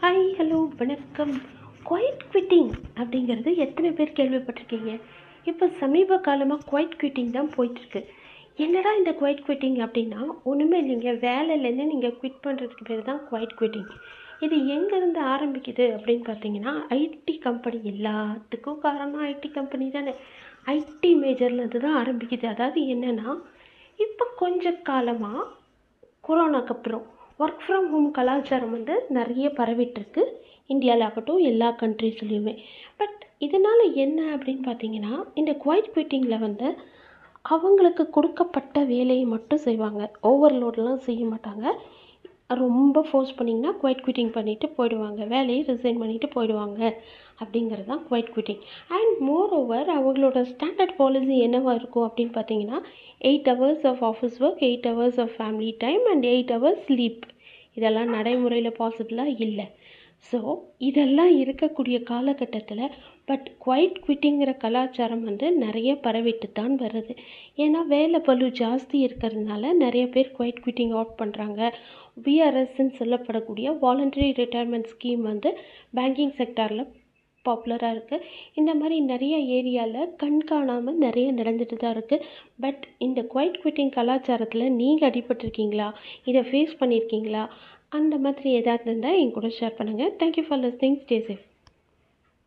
Hi hello வணக்கம். Quiet quitting அப்படிங்கிறது எத்தனை பேர் கேள்விப்பட்டிருக்கீங்க? இப்போ சமீப காலமாக குவைட் குவிட்டிங் தான் போயிட்டுருக்கு. என்னடா இந்த குவைட் குவிட்டிங் அப்படின்னா ஒன்றுமே இல்லைங்க. வேலையிலேருந்து நீங்கள் குவிட் பண்ணுறதுக்கு பேர் தான் குவைட் குவிட்டிங் இது எங்கேருந்து ஆரம்பிக்குது அப்படின்னு பார்த்தீங்கன்னா ஐடி கம்பெனி எல்லாத்துக்கும் காரணம் ஐடி கம்பெனி தானே. ஐடி மேஜர்லேருந்து தான் ஆரம்பிக்குது. அதாவது என்னென்னா இப்போ கொஞ்ச காலமாக கொரோனாக்கு அப்புறம் ஒர்க் ஃப்ரம் ஹோம் கலாச்சாரம் வந்து நிறைய பரவிட்டுருக்கு. இந்தியாவில் ஆகட்டும் எல்லா கண்ட்ரிஸ்லேயுமே பட் இதனால் என்ன அப்படின்னு பார்த்தீங்கன்னா இந்த குவைட் குவிட்டிங்கில் வந்து அவங்களுக்கு கொடுக்கப்பட்ட வேலையை மட்டும் செய்வாங்க. ஓவர்லோடெலாம் செய்ய மாட்டாங்க. ரொம்ப ஃபோர்ஸ் பண்ணிங்கன்னா குவைட் குவிட்டிங் பண்ணிவிட்டு போயிடுவாங்க. வேலையை ரிசைன் பண்ணிவிட்டு போயிடுவாங்க. அப்படிங்கிறது தான் quiet quitting and moreover அவங்களோட ஸ்டாண்டர்ட் பாலிசி என்னவாக இருக்கும் அப்படின்னு பார்த்தீங்கன்னா eight hours of office work eight hours of family time and eight hours sleep இதெல்லாம் நடைமுறையில் பாசிபிளாக இல்லை. ஸோ இதெல்லாம் இருக்கக்கூடிய காலகட்டத்தில் பட் குவைட் குவிட்டிங்கிற கலாச்சாரம் வந்து நிறைய பரவிட்டு தான் வருது. ஏன்னா வேலை பளு ஜாஸ்தி இருக்கிறதுனால நிறைய பேர் குவைட் குவிட்டிங் அவுட் பண்ணுறாங்க விஆர்எஸ்ன்னு சொல்லப்படக்கூடிய வாலண்டரி ரிட்டையர்மெண்ட் ஸ்கீம் வந்து பேங்கிங் செக்டாரில் பாப்புலராக இருக்குது இந்த மாதிரி நிறைய ஏரியாவில் கண் காணாமல் நிறைய நடந்துட்டு தான் இருக்குது பட் இந்த குவைட் குவிட்டிங் கலாச்சாரத்தில் நீங்கள் அடிபட்டிருக்கீங்களா? இதை ஃபேஸ் பண்ணியிருக்கீங்களா அந்த மாதிரி ஏதாவது இருந்தால் என் கூட ஷேர் பண்ணுங்கள் thank you for listening stay safe